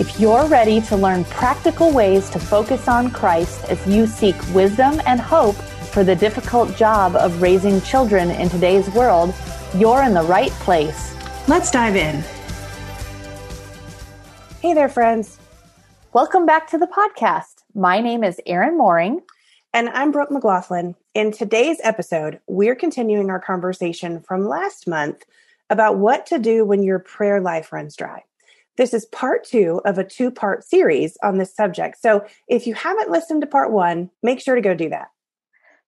If you're ready to learn practical ways to focus on Christ as you seek wisdom and hope for the difficult job of raising children in today's world, you're in the right place. Let's dive in. Hey there, friends. Welcome back to the podcast. My name is Erin Mooring. And I'm Brooke McLaughlin. In today's episode, we're continuing our conversation from last month about what to do when your prayer life runs dry. This is part two of a two part series on this subject. So if you haven't listened to part one, make sure to go do that.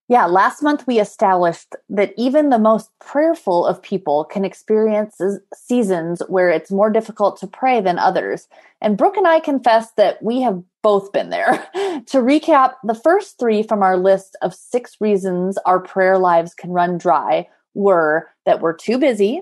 Yeah, last month we established that even the most prayerful of people can experience seasons where it's more difficult to pray than others. And Brooke and I confess that we have both been there. to recap, the first three from our list of six reasons our prayer lives can run dry were that we're too busy,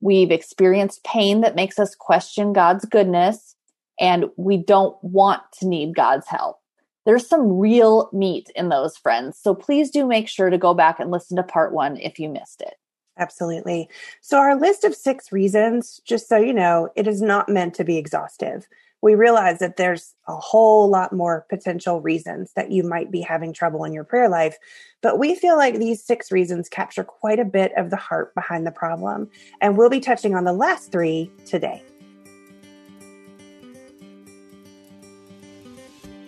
We've experienced pain that makes us question God's goodness, and we don't want to need God's help. There's some real meat in those friends. So please do make sure to go back and listen to part one if you missed it. Absolutely. So, our list of six reasons, just so you know, it is not meant to be exhaustive we realize that there's a whole lot more potential reasons that you might be having trouble in your prayer life. But we feel like these six reasons capture quite a bit of the heart behind the problem. And we'll be touching on the last three today.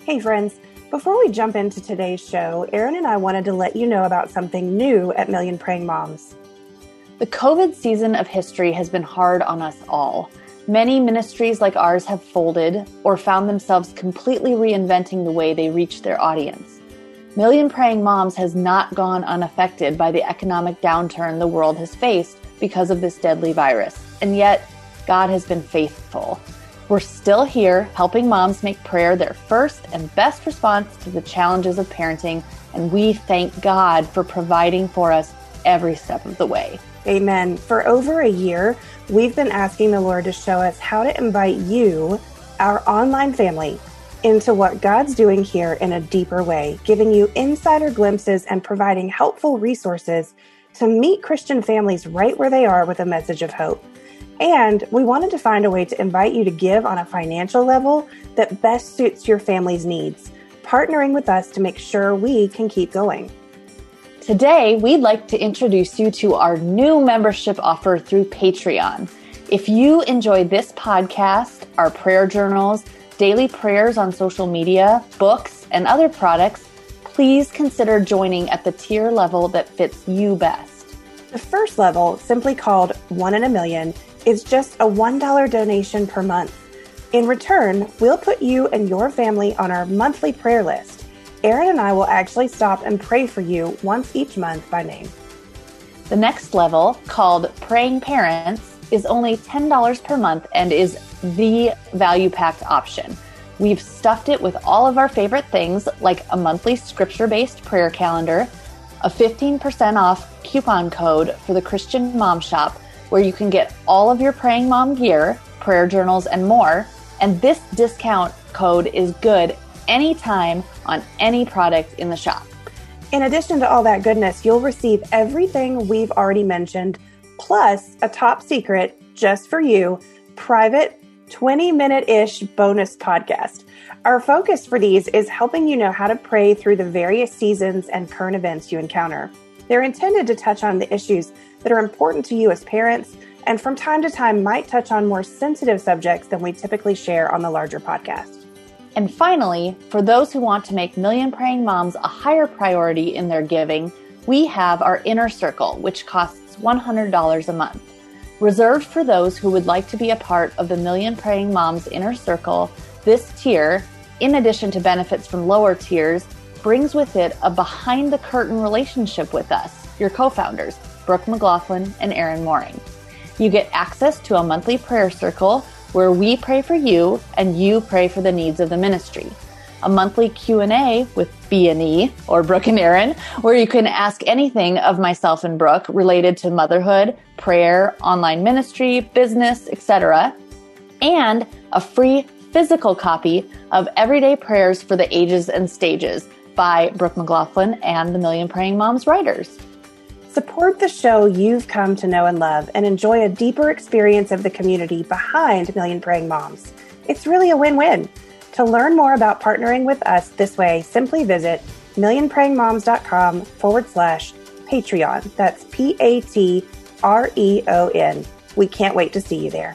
Hey, friends. Before we jump into today's show, Erin and I wanted to let you know about something new at Million Praying Moms. The COVID season of history has been hard on us all. Many ministries like ours have folded or found themselves completely reinventing the way they reach their audience. Million Praying Moms has not gone unaffected by the economic downturn the world has faced because of this deadly virus. And yet, God has been faithful. We're still here helping moms make prayer their first and best response to the challenges of parenting, and we thank God for providing for us every step of the way. Amen. For over a year, we've been asking the Lord to show us how to invite you, our online family, into what God's doing here in a deeper way, giving you insider glimpses and providing helpful resources to meet Christian families right where they are with a message of hope. And we wanted to find a way to invite you to give on a financial level that best suits your family's needs, partnering with us to make sure we can keep going. Today, we'd like to introduce you to our new membership offer through Patreon. If you enjoy this podcast, our prayer journals, daily prayers on social media, books, and other products, please consider joining at the tier level that fits you best. The first level, simply called One in a Million, is just a $1 donation per month. In return, we'll put you and your family on our monthly prayer list Erin and I will actually stop and pray for you once each month by name. The next level, called Praying Parents, is only $10 per month and is the value packed option. We've stuffed it with all of our favorite things like a monthly scripture based prayer calendar, a 15% off coupon code for the Christian Mom Shop, where you can get all of your praying mom gear, prayer journals, and more. And this discount code is good anytime on any product in the shop. In addition to all that goodness, you'll receive everything we've already mentioned, plus a top secret just for you private 20 minute ish bonus podcast. Our focus for these is helping you know how to pray through the various seasons and current events you encounter. They're intended to touch on the issues that are important to you as parents, and from time to time might touch on more sensitive subjects than we typically share on the larger podcast. And finally, for those who want to make Million Praying Moms a higher priority in their giving, we have our Inner Circle, which costs $100 a month. Reserved for those who would like to be a part of the Million Praying Moms Inner Circle, this tier, in addition to benefits from lower tiers, brings with it a behind the curtain relationship with us, your co founders, Brooke McLaughlin and Erin Mooring. You get access to a monthly prayer circle where we pray for you and you pray for the needs of the ministry. A monthly Q&A with B&E or Brooke and Erin, where you can ask anything of myself and Brooke related to motherhood, prayer, online ministry, business, etc. And a free physical copy of Everyday Prayers for the Ages and Stages by Brooke McLaughlin and the Million Praying Moms writers. Support the show you've come to know and love and enjoy a deeper experience of the community behind Million Praying Moms. It's really a win win. To learn more about partnering with us this way, simply visit millionprayingmoms.com forward slash Patreon. That's P A T R E O N. We can't wait to see you there.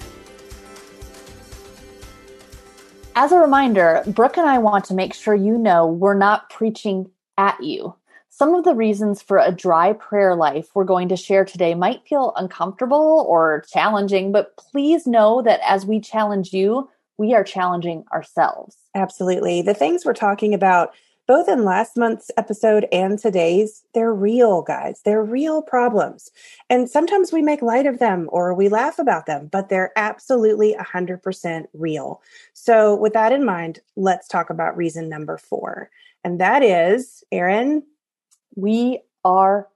As a reminder, Brooke and I want to make sure you know we're not preaching at you. Some of the reasons for a dry prayer life we're going to share today might feel uncomfortable or challenging, but please know that as we challenge you, we are challenging ourselves. Absolutely. The things we're talking about, both in last month's episode and today's, they're real, guys. They're real problems. And sometimes we make light of them or we laugh about them, but they're absolutely 100% real. So, with that in mind, let's talk about reason number four. And that is, Erin, we are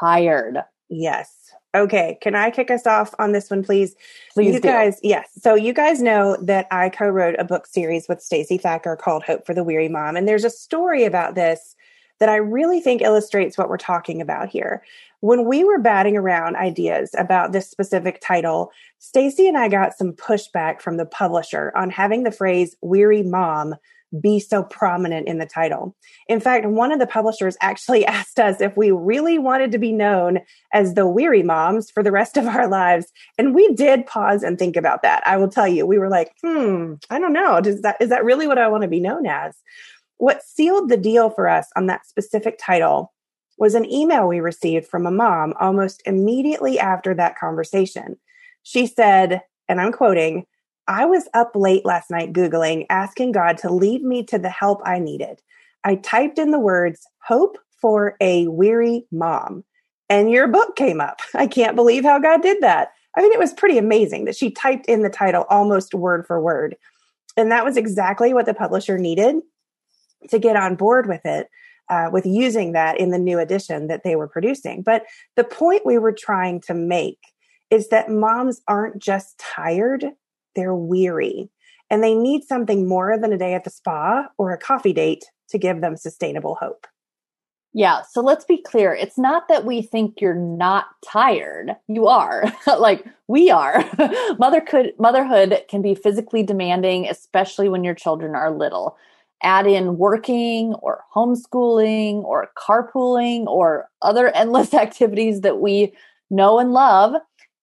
tired. Yes. Okay, can I kick us off on this one, please? Please, you do. guys. Yes. So you guys know that I co-wrote a book series with Stacey Thacker called "Hope for the Weary Mom," and there's a story about this that I really think illustrates what we're talking about here. When we were batting around ideas about this specific title, Stacey and I got some pushback from the publisher on having the phrase "weary mom" be so prominent in the title. In fact, one of the publishers actually asked us if we really wanted to be known as the weary moms for the rest of our lives. And we did pause and think about that. I will tell you, we were like, hmm, I don't know. Does that, is that really what I want to be known as? What sealed the deal for us on that specific title was an email we received from a mom almost immediately after that conversation. She said, and I'm quoting, I was up late last night Googling, asking God to lead me to the help I needed. I typed in the words, hope for a weary mom, and your book came up. I can't believe how God did that. I mean, it was pretty amazing that she typed in the title almost word for word. And that was exactly what the publisher needed to get on board with it, uh, with using that in the new edition that they were producing. But the point we were trying to make is that moms aren't just tired, they're weary and they need something more than a day at the spa or a coffee date to give them sustainable hope. Yeah, so let's be clear. It's not that we think you're not tired. You are. like we are. motherhood motherhood can be physically demanding, especially when your children are little. Add in working or homeschooling or carpooling or other endless activities that we know and love,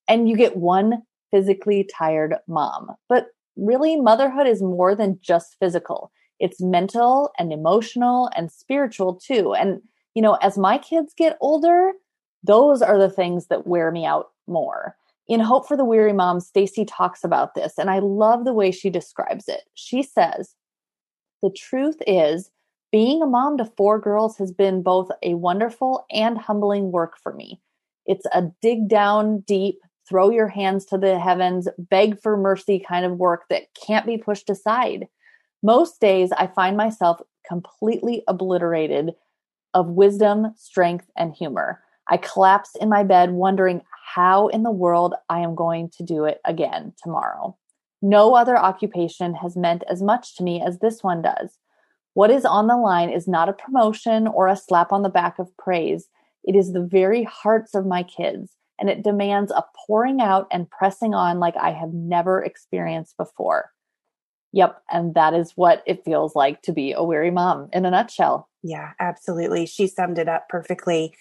and you get one physically tired mom. But really, motherhood is more than just physical, it's mental and emotional and spiritual too. And, you know, as my kids get older, those are the things that wear me out more. In Hope for the Weary Mom, Stacey talks about this, and I love the way she describes it. She says, The truth is, being a mom to four girls has been both a wonderful and humbling work for me. It's a dig down deep, throw your hands to the heavens, beg for mercy kind of work that can't be pushed aside. Most days, I find myself completely obliterated of wisdom, strength, and humor. I collapse in my bed wondering how in the world I am going to do it again tomorrow. No other occupation has meant as much to me as this one does. What is on the line is not a promotion or a slap on the back of praise. It is the very hearts of my kids and it demands a pouring out and pressing on like I have never experienced before. Yep. And that is what it feels like to be a weary mom in a nutshell. Yeah, absolutely. She summed it up perfectly.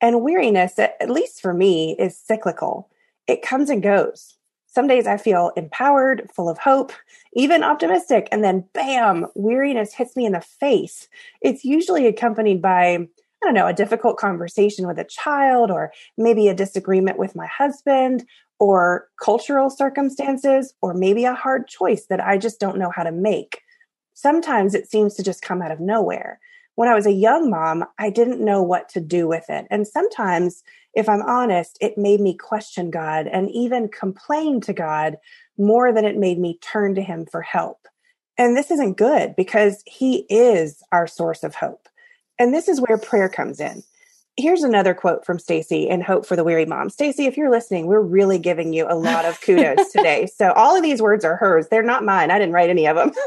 And weariness, at least for me, is cyclical. It comes and goes. Some days I feel empowered, full of hope, even optimistic. And then bam, weariness hits me in the face. It's usually accompanied by I don't know, a difficult conversation with a child, or maybe a disagreement with my husband, or cultural circumstances, or maybe a hard choice that I just don't know how to make. Sometimes it seems to just come out of nowhere. when I was a young mom, I didn't know what to do with it. And sometimes, if I'm honest, it made me question God and even complain to God more than it made me turn to Him for help. And this isn't good because He is our source of hope. And this is where prayer comes in. Here's another quote from Stacey and Hope for the Weary Mom. Stacey, if you're listening, we're really giving you a lot of kudos today. So all of these words are hers. They're not mine. I didn't write any of them.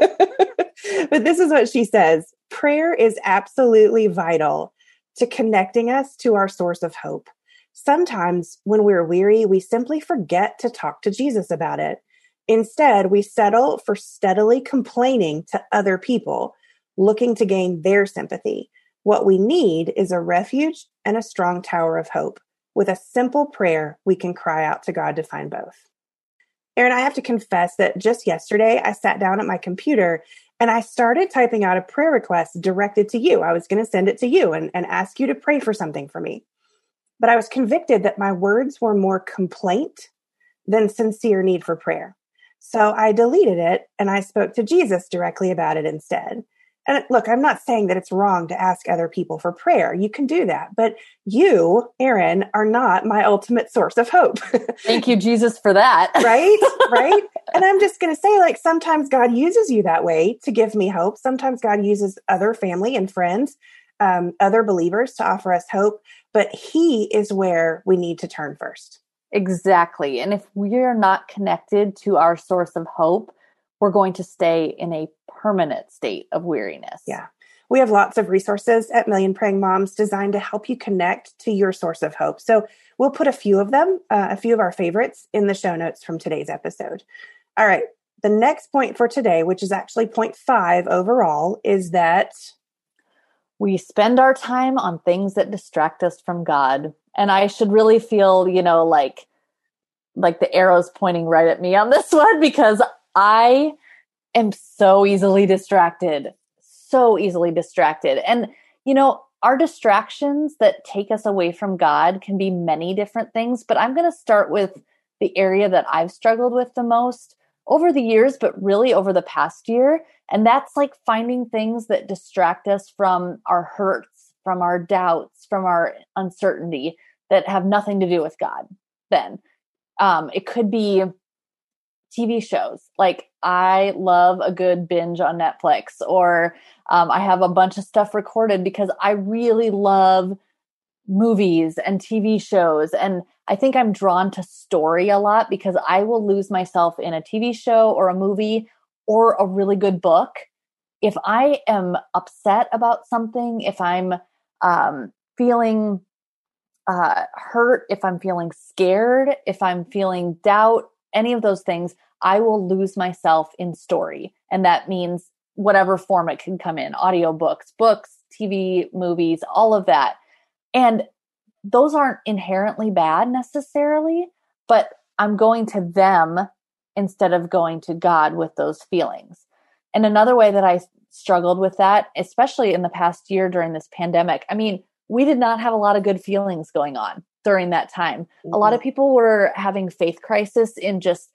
but this is what she says prayer is absolutely vital to connecting us to our source of hope. Sometimes when we're weary, we simply forget to talk to Jesus about it. Instead, we settle for steadily complaining to other people, looking to gain their sympathy. What we need is a refuge and a strong tower of hope. With a simple prayer, we can cry out to God to find both. Erin, I have to confess that just yesterday I sat down at my computer and I started typing out a prayer request directed to you. I was going to send it to you and, and ask you to pray for something for me. But I was convicted that my words were more complaint than sincere need for prayer. So I deleted it and I spoke to Jesus directly about it instead. And look, I'm not saying that it's wrong to ask other people for prayer. You can do that. But you, Erin, are not my ultimate source of hope. Thank you, Jesus, for that. right? Right? and I'm just going to say, like, sometimes God uses you that way to give me hope. Sometimes God uses other family and friends, um, other believers to offer us hope. But He is where we need to turn first. Exactly. And if we're not connected to our source of hope, we're going to stay in a permanent state of weariness. Yeah. We have lots of resources at Million Praying Moms designed to help you connect to your source of hope. So we'll put a few of them, uh, a few of our favorites, in the show notes from today's episode. All right. The next point for today, which is actually point five overall, is that we spend our time on things that distract us from God. And I should really feel, you know, like like the arrows pointing right at me on this one because I am so easily distracted, so easily distracted. And, you know, our distractions that take us away from God can be many different things, but I'm going to start with the area that I've struggled with the most over the years, but really over the past year. And that's like finding things that distract us from our hurts, from our doubts, from our uncertainty that have nothing to do with God. Then um, it could be TV shows. Like I love a good binge on Netflix, or um, I have a bunch of stuff recorded because I really love movies and TV shows. And I think I'm drawn to story a lot because I will lose myself in a TV show or a movie or a really good book. If I am upset about something, if I'm um, feeling uh, hurt, if I'm feeling scared, if I'm feeling doubt, any of those things, I will lose myself in story. And that means whatever form it can come in audiobooks, books, TV, movies, all of that. And those aren't inherently bad necessarily, but I'm going to them instead of going to God with those feelings. And another way that I struggled with that, especially in the past year during this pandemic, I mean, we did not have a lot of good feelings going on during that time. Mm-hmm. A lot of mm-hmm. people were having faith crisis in just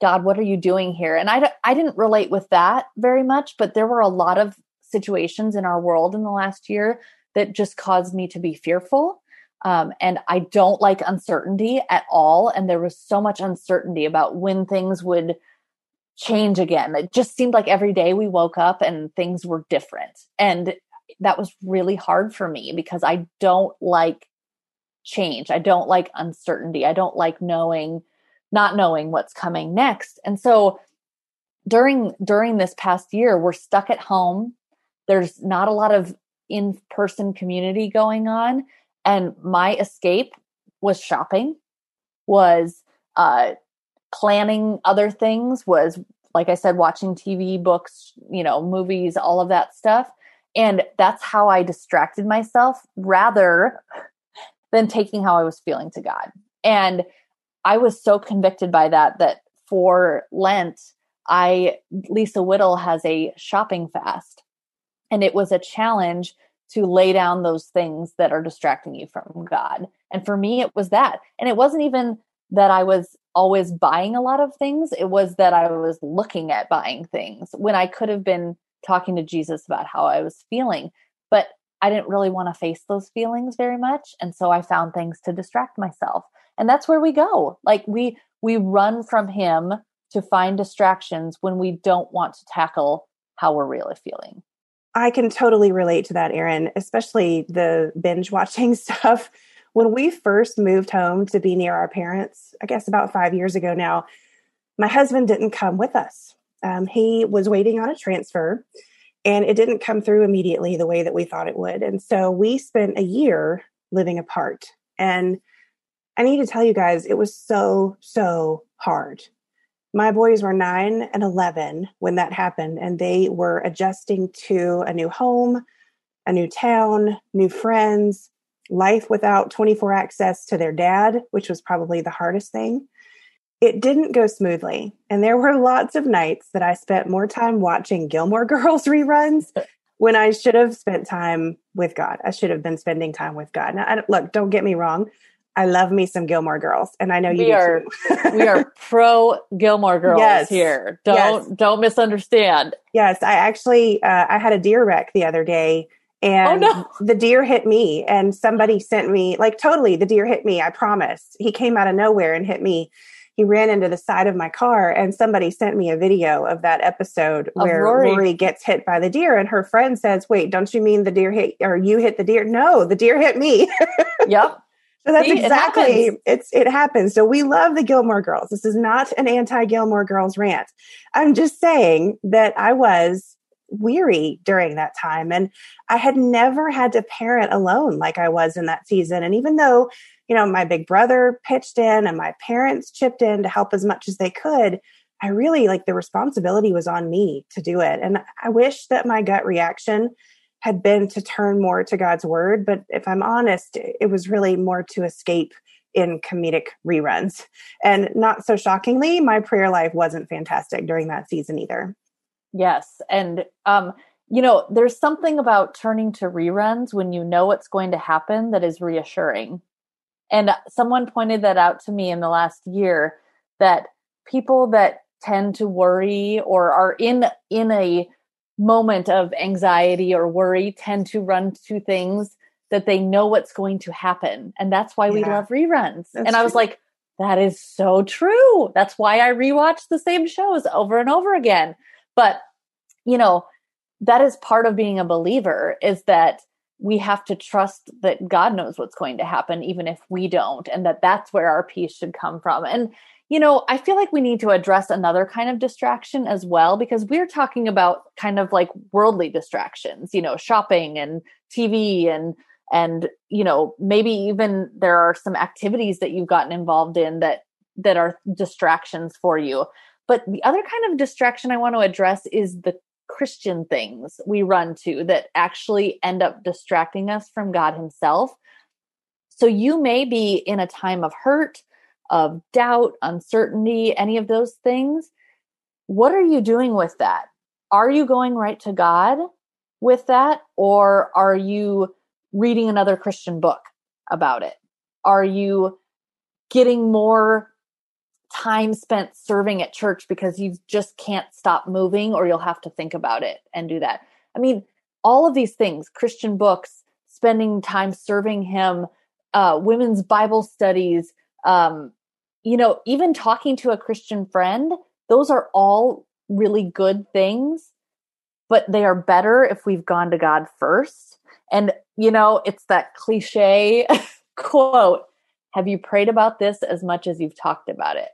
God, what are you doing here? And I, I didn't relate with that very much, but there were a lot of situations in our world in the last year that just caused me to be fearful. Um, and I don't like uncertainty at all. And there was so much uncertainty about when things would change again. It just seemed like every day we woke up and things were different. And that was really hard for me because I don't like change. I don't like uncertainty. I don't like knowing not knowing what's coming next. And so during during this past year, we're stuck at home. There's not a lot of in-person community going on. And my escape was shopping, was uh planning other things, was like I said, watching TV, books, you know, movies, all of that stuff. And that's how I distracted myself rather than taking how I was feeling to God. And I was so convicted by that that for Lent, I Lisa Whittle has a shopping fast. And it was a challenge to lay down those things that are distracting you from God. And for me, it was that. And it wasn't even that I was always buying a lot of things, it was that I was looking at buying things when I could have been talking to Jesus about how I was feeling. but I didn't really want to face those feelings very much. And so I found things to distract myself. And that's where we go. Like we we run from him to find distractions when we don't want to tackle how we're really feeling. I can totally relate to that, Erin, especially the binge watching stuff. When we first moved home to be near our parents, I guess about five years ago now, my husband didn't come with us. Um, he was waiting on a transfer and it didn't come through immediately the way that we thought it would. And so we spent a year living apart. And I need to tell you guys, it was so, so hard. My boys were nine and 11 when that happened, and they were adjusting to a new home, a new town, new friends, life without 24 access to their dad, which was probably the hardest thing. It didn't go smoothly. And there were lots of nights that I spent more time watching Gilmore Girls reruns when I should have spent time with God. I should have been spending time with God. Now, I, look, don't get me wrong. I love me some Gilmore Girls, and I know you we are. we are pro Gilmore Girls yes. here. Don't yes. don't misunderstand. Yes, I actually uh, I had a deer wreck the other day, and oh, no. the deer hit me, and somebody sent me like totally the deer hit me. I promise. He came out of nowhere and hit me. He ran into the side of my car, and somebody sent me a video of that episode of where Rory. Rory gets hit by the deer, and her friend says, "Wait, don't you mean the deer hit or you hit the deer?" No, the deer hit me. yep. So that's See, exactly it it's it happens. So we love the Gilmore Girls. This is not an anti Gilmore Girls rant. I'm just saying that I was weary during that time and I had never had to parent alone like I was in that season. And even though, you know, my big brother pitched in and my parents chipped in to help as much as they could, I really like the responsibility was on me to do it. And I wish that my gut reaction had been to turn more to God's word. But if I'm honest, it was really more to escape in comedic reruns. And not so shockingly, my prayer life wasn't fantastic during that season either. Yes. And, um, you know, there's something about turning to reruns when you know what's going to happen that is reassuring. And someone pointed that out to me in the last year that people that tend to worry or are in in a moment of anxiety or worry tend to run to things that they know what's going to happen. And that's why yeah. we love reruns. That's and I was true. like, that is so true. That's why I rewatch the same shows over and over again. But, you know, that is part of being a believer is that we have to trust that God knows what's going to happen, even if we don't, and that that's where our peace should come from. And you know, I feel like we need to address another kind of distraction as well, because we're talking about kind of like worldly distractions, you know, shopping and TV and, and, you know, maybe even there are some activities that you've gotten involved in that, that are distractions for you. But the other kind of distraction I want to address is the Christian things we run to that actually end up distracting us from God Himself. So you may be in a time of hurt of doubt, uncertainty, any of those things, what are you doing with that? Are you going right to God with that? Or are you reading another Christian book about it? Are you getting more time spent serving at church because you just can't stop moving or you'll have to think about it and do that? I mean, all of these things, Christian books, spending time serving Him, uh, women's Bible studies, um, you know, even talking to a Christian friend, those are all really good things, but they are better if we've gone to God first. And, you know, it's that cliche quote Have you prayed about this as much as you've talked about it?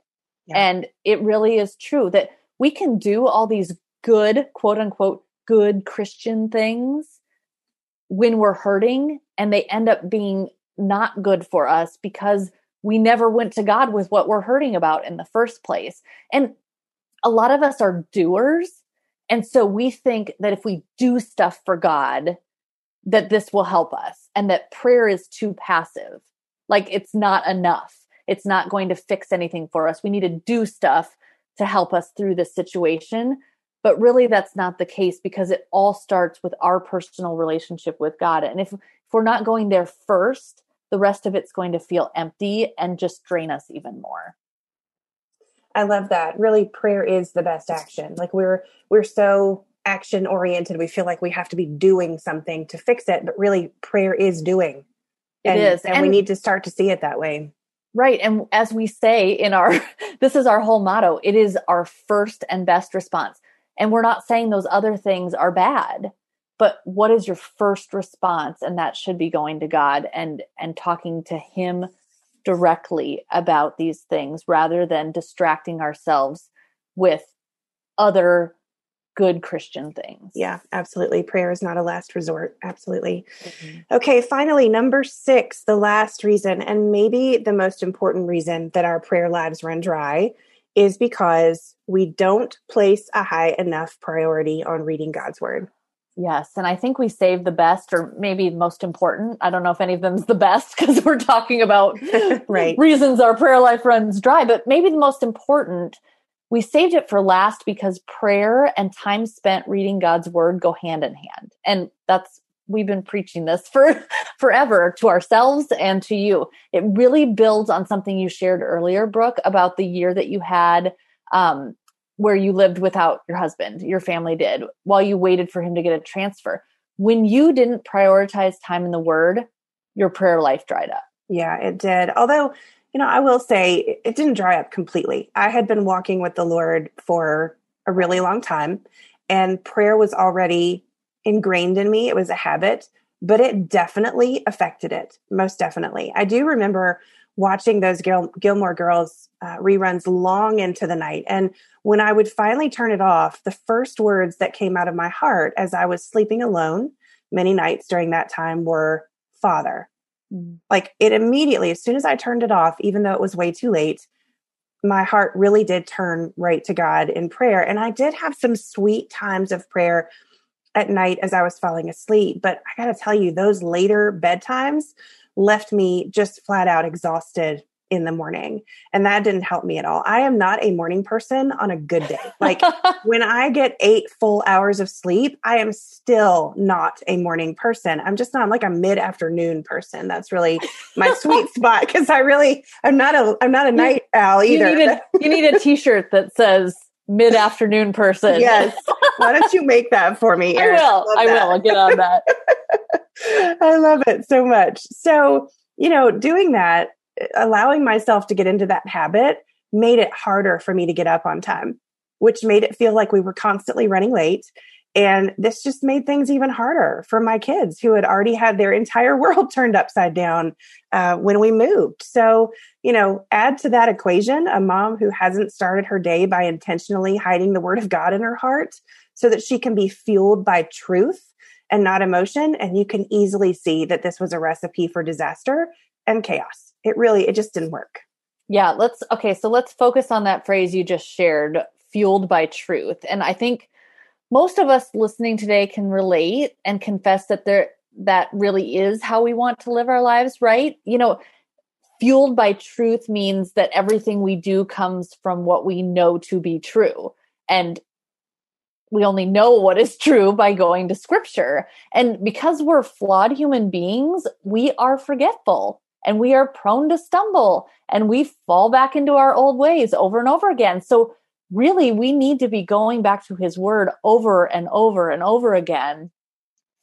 And it really is true that we can do all these good, quote unquote, good Christian things when we're hurting and they end up being not good for us because we never went to God with what we're hurting about in the first place. And a lot of us are doers. And so we think that if we do stuff for God, that this will help us and that prayer is too passive. Like it's not enough. It's not going to fix anything for us. We need to do stuff to help us through this situation. But really, that's not the case because it all starts with our personal relationship with God. And if, if we're not going there first, the rest of it's going to feel empty and just drain us even more. I love that. Really prayer is the best action. Like we're we're so action oriented. We feel like we have to be doing something to fix it, but really prayer is doing. It and, is, and, we need to start to see it that way. Right. And as we say in our, this is our whole motto, it is our first and best response. And we're not saying those other things are bad, but what is your first response? And that should be going to God and, and talking to Him directly about these things rather than distracting ourselves with other good Christian things. Yeah, absolutely. Prayer is not a last resort. Absolutely. Mm-hmm. Okay, finally, number six, the last reason, and maybe the most important reason that our prayer lives run dry is because we don't place a high enough priority on reading God's word. Yes, and I think we save the best, or maybe the most important. I don't know if any of them's the best because we're talking about right. reasons our prayer life runs dry, but maybe the most important we saved it for last because prayer and time spent reading God's word go hand in hand. And that's we've been preaching this for forever to ourselves and to you. It really builds on something you shared earlier, Brooke, about the year that you had um, where you lived without your husband, your family did, while you waited for him to get a transfer. When you didn't prioritize time in the word, your prayer life dried up. Yeah, it did. Although you know, I will say it didn't dry up completely. I had been walking with the Lord for a really long time, and prayer was already ingrained in me. It was a habit, but it definitely affected it. Most definitely. I do remember watching those Gil- Gilmore Girls uh, reruns long into the night. And when I would finally turn it off, the first words that came out of my heart as I was sleeping alone many nights during that time were, Father. Mm. Like it immediately, as soon as I turned it off, even though it was way too late, my heart really did turn right to God in prayer. And I did have some sweet times of prayer at night as I was falling asleep. But I got to tell you, those later bedtimes left me just flat out exhausted in the morning. And that didn't help me at all. I am not a morning person on a good day. Like when I get eight full hours of sleep, I am still not a morning person. I'm just not, I'm like a mid afternoon person. That's really my sweet spot because I really, I'm not a, I'm not a night owl either. You need a, you need a t-shirt that says mid afternoon person. Yes. Why don't you make that for me? Erin? I will. I, I will. I'll get on that. I love it so much. So, you know, doing that allowing myself to get into that habit made it harder for me to get up on time, which made it feel like we were constantly running late. And this just made things even harder for my kids who had already had their entire world turned upside down uh, when we moved. So, you know, add to that equation a mom who hasn't started her day by intentionally hiding the word of God in her heart so that she can be fueled by truth and not emotion. And you can easily see that this was a recipe for disaster and chaos it really it just didn't work. Yeah let's okay so let's focus on that phrase you just shared fueled by truth. And i think most of us listening today can relate and confess that there that really is how we want to live our lives right? You know fueled by truth means that everything we do comes from what we know to be true. And we only know what is true by going to scripture. And because we're flawed human beings we are forgetful and we are prone to stumble and we fall back into our old ways over and over again. So, really, we need to be going back to his word over and over and over again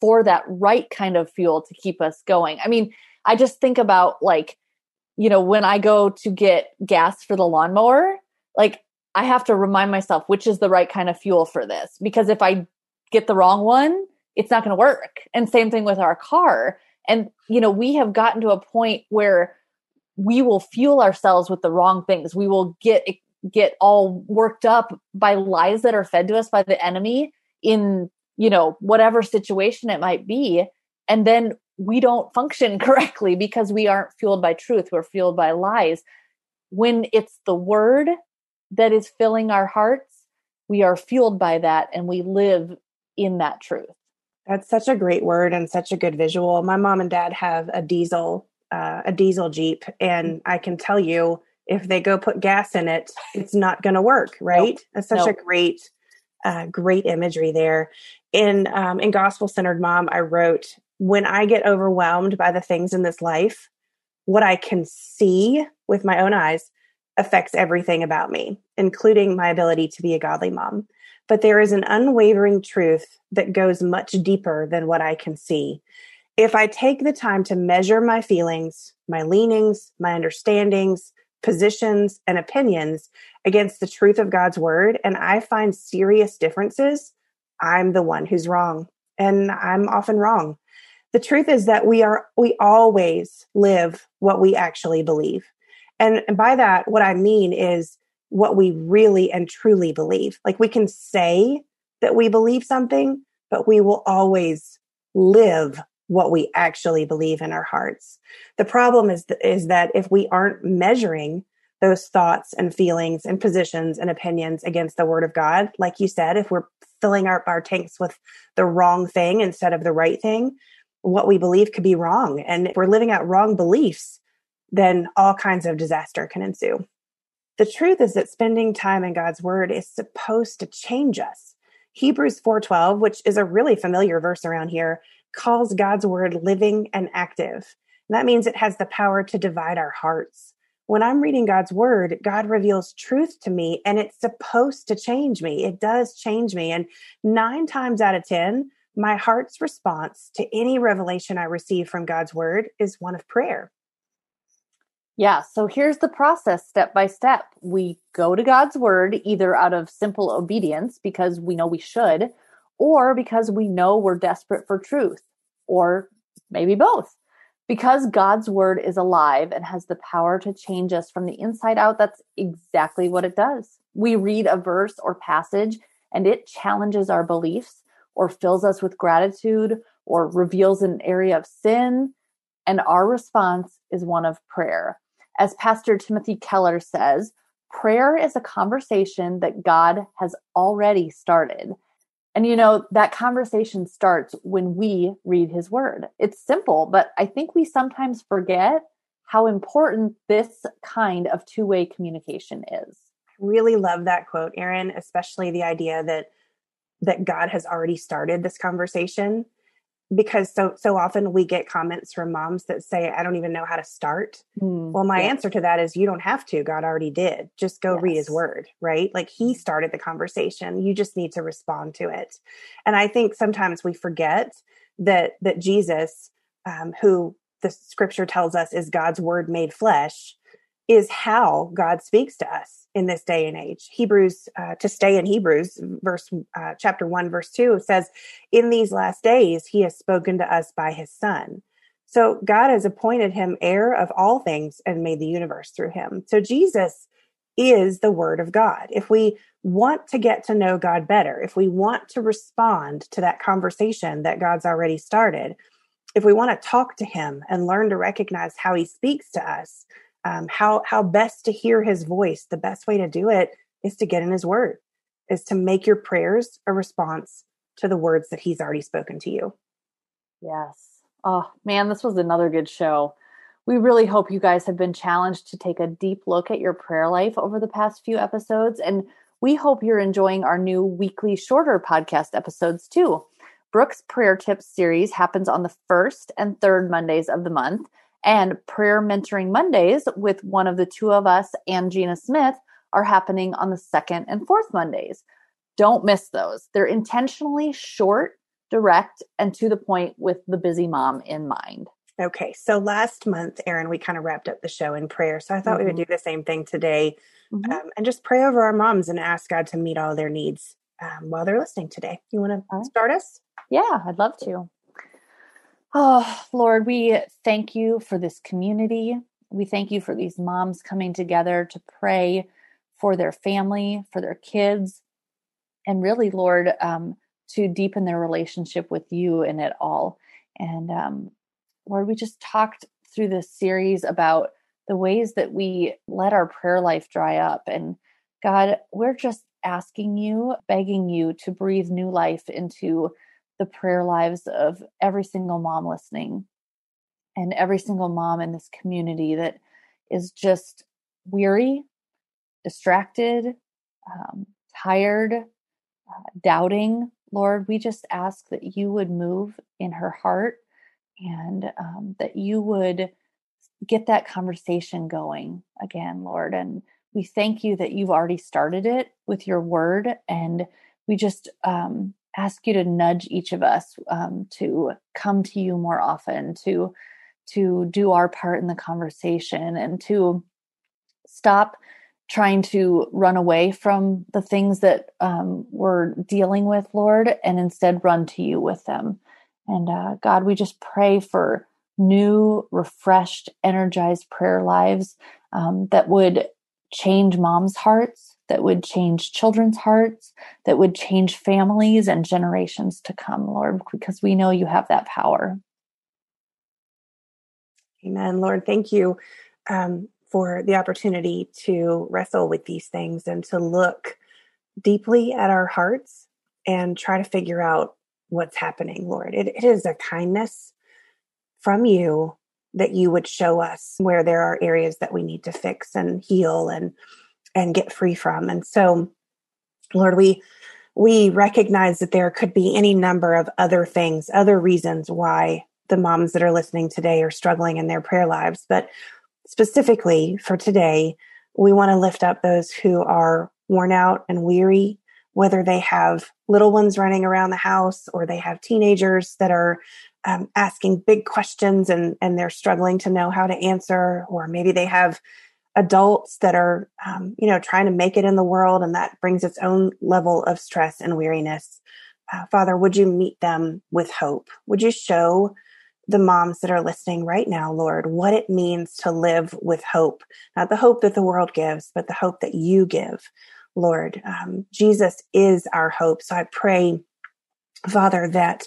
for that right kind of fuel to keep us going. I mean, I just think about like, you know, when I go to get gas for the lawnmower, like I have to remind myself which is the right kind of fuel for this because if I get the wrong one, it's not going to work. And same thing with our car. And, you know, we have gotten to a point where we will fuel ourselves with the wrong things. We will get get all worked up by lies that are fed to us by the enemy in, you know, whatever situation it might be. And then we don't function correctly because we aren't fueled by truth. We're fueled by lies. When it's the word that is filling our hearts, we are fueled by that and we live in that truth. That's such a great word and such a good visual. My mom and dad have a diesel, uh, a diesel Jeep, and I can tell you if they go put gas in it, it's not going to work, right? Nope. That's such nope. a great, uh, great imagery there. In um, in Gospel Centered Mom, I wrote, "When I get overwhelmed by the things in this life, what I can see with my own eyes affects everything about me, including my ability to be a godly mom. But there is an unwavering truth that goes much deeper than what I can see. If I take the time to measure my feelings, my leanings, my understandings, positions, and opinions against the truth of God's word, and I find serious differences, I'm the one who's wrong. And I'm often wrong. The truth is that we are, we always live what we actually believe. And, and by that, what I mean is what we really and truly believe. Like we can say that we believe something, but we will always live what we actually believe in our hearts. The problem is, th- is that if we aren't measuring those thoughts and feelings and positions and opinions against the word of God, like you said, if we're filling our, our tanks with the wrong thing instead of the right thing, what we believe could be wrong. And if we're living out wrong beliefs, then all kinds of disaster can ensue. The truth is that spending time in God's word is supposed to change us. Hebrews 4:12, which is a really familiar verse around here, calls God's word living and active. And that means it has the power to divide our hearts. When I'm reading God's word, God reveals truth to me and it's supposed to change me. It does change me. And nine times out of 10, my heart's response to any revelation I receive from God's word is one of prayer. Yeah, so here's the process step by step. We go to God's word either out of simple obedience because we know we should, or because we know we're desperate for truth, or maybe both. Because God's word is alive and has the power to change us from the inside out, that's exactly what it does. We read a verse or passage and it challenges our beliefs or fills us with gratitude or reveals an area of sin. And our response is one of prayer. As Pastor Timothy Keller says, prayer is a conversation that God has already started. And you know, that conversation starts when we read his word. It's simple, but I think we sometimes forget how important this kind of two way communication is. I really love that quote, Erin, especially the idea that that God has already started this conversation because so so often we get comments from moms that say i don't even know how to start. Mm, well my answer to that is you don't have to. God already did. Just go yes. read his word right? Like he started the conversation. You just need to respond to it. And i think sometimes we forget that that jesus um, who the scripture tells us is god's word made flesh is how God speaks to us in this day and age. Hebrews, uh, to stay in Hebrews, verse uh, chapter one, verse two says, "In these last days, He has spoken to us by His Son." So God has appointed Him heir of all things and made the universe through Him. So Jesus is the Word of God. If we want to get to know God better, if we want to respond to that conversation that God's already started, if we want to talk to Him and learn to recognize how He speaks to us um, how how best to hear his voice the best way to do it is to get in his word is to make your prayers a response to the words that he's already spoken to you. Yes. Oh man this was another good show. We really hope you guys have been challenged to take a deep look at your prayer life over the past few episodes and we hope you're enjoying our new weekly shorter podcast episodes too. Brooke's prayer tips series happens on the first and third mondays of the month and prayer mentoring Mondays with one of the two of us and Gina Smith are happening on the second and fourth Mondays. Don't miss those. They're intentionally short, direct, and to the point with the busy mom in mind. Okay, so last month, Erin, we kind of wrapped up the show in prayer. So I thought mm-hmm. we would mm-hmm. do the same thing today mm-hmm. um, and just pray over our moms and ask God to meet all their needs um, while they're listening today. You want to start us? Yeah, I'd love to. Oh, Lord, we thank you for this community. We thank you for these moms coming together to pray for their family, for their kids, and really, Lord, um, to deepen their relationship with you in it all. And um, Lord, we just talked through this series about the ways that we let our prayer life dry up. And God, we're just asking you, begging you to breathe new life into the prayer lives of every single mom listening and every single mom in this community that is just weary, distracted, um, tired, uh, doubting. Lord, we just ask that you would move in her heart and um, that you would get that conversation going again, Lord. And we thank you that you've already started it with your word. And we just um, ask you to nudge each of us um, to come to you more often, to to do our part in the conversation, and to stop trying to run away from the things that um, we're dealing with, Lord, and instead run to you with them. And uh, God, we just pray for new, refreshed, energized prayer lives um, that would change moms' hearts, that would change children's hearts, that would change families and generations to come, Lord, because we know you have that power. Amen. Lord, thank you um, for the opportunity to wrestle with these things and to look deeply at our hearts and try to figure out what's happening, Lord. it, it is a kindness from you that you would show us where there are areas that we need to fix and heal and and get free from. And so, Lord, we we recognize that there could be any number of other things, other reasons why the moms that are listening today are struggling in their prayer lives. But specifically for today, we want to lift up those who are worn out and weary, whether they have little ones running around the house or they have teenagers that are um, asking big questions and and they're struggling to know how to answer or maybe they have adults that are um, you know trying to make it in the world and that brings its own level of stress and weariness uh, father would you meet them with hope? Would you show the moms that are listening right now lord what it means to live with hope? Not the hope that the world gives but the hope that you give lord. Um, jesus is our hope. So i pray father that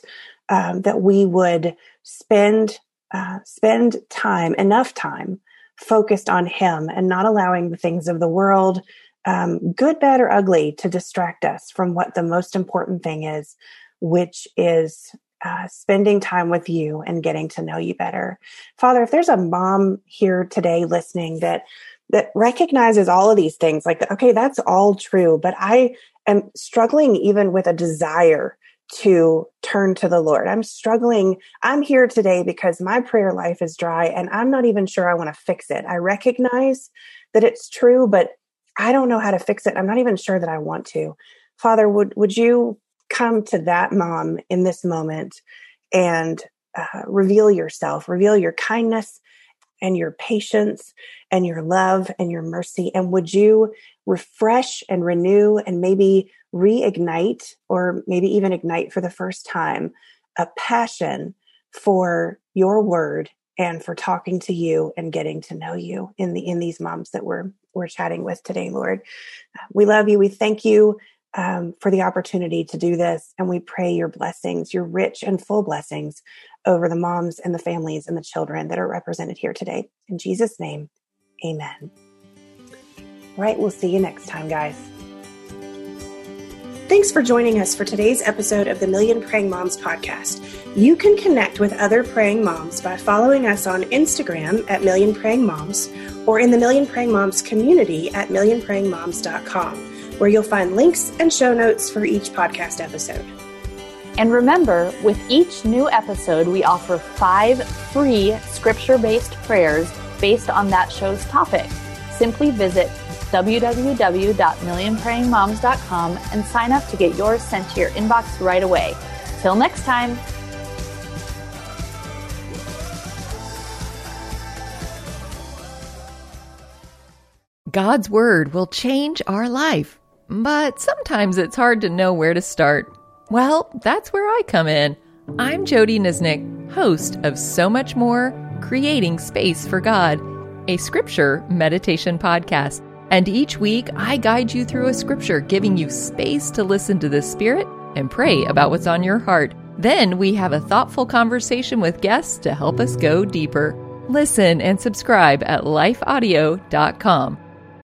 um, that we would spend uh, spend time enough time focused on him and not allowing the things of the world um, good bad or ugly to distract us from what the most important thing is which is uh, spending time with you and getting to know you better. Father if there's a mom here today listening that that recognizes all of these things like okay that's all true but i am struggling even with a desire to turn to the Lord. I'm struggling. I'm here today because my prayer life is dry and I'm not even sure I want to fix it. I recognize that it's true, but I don't know how to fix it. I'm not even sure that I want to. Father, would, would you come to that mom in this moment and uh, reveal yourself, reveal your kindness and your patience and your love and your mercy? And would you refresh and renew and maybe reignite or maybe even ignite for the first time a passion for your word and for talking to you and getting to know you in the in these moms that we're we're chatting with today lord. We love you. We thank you um, for the opportunity to do this and we pray your blessings your rich and full blessings over the moms and the families and the children that are represented here today. In jesus name amen. All right we'll see you next time guys Thanks for joining us for today's episode of the Million Praying Moms podcast. You can connect with other praying moms by following us on Instagram at Million Praying Moms or in the Million Praying Moms community at millionprayingmoms.com, where you'll find links and show notes for each podcast episode. And remember, with each new episode, we offer five free scripture based prayers based on that show's topic. Simply visit www.millionprayingmoms.com and sign up to get yours sent to your inbox right away. Till next time. God's Word will change our life, but sometimes it's hard to know where to start. Well, that's where I come in. I'm Jody Nisnik, host of So Much More Creating Space for God, a scripture meditation podcast. And each week, I guide you through a scripture, giving you space to listen to the Spirit and pray about what's on your heart. Then we have a thoughtful conversation with guests to help us go deeper. Listen and subscribe at lifeaudio.com.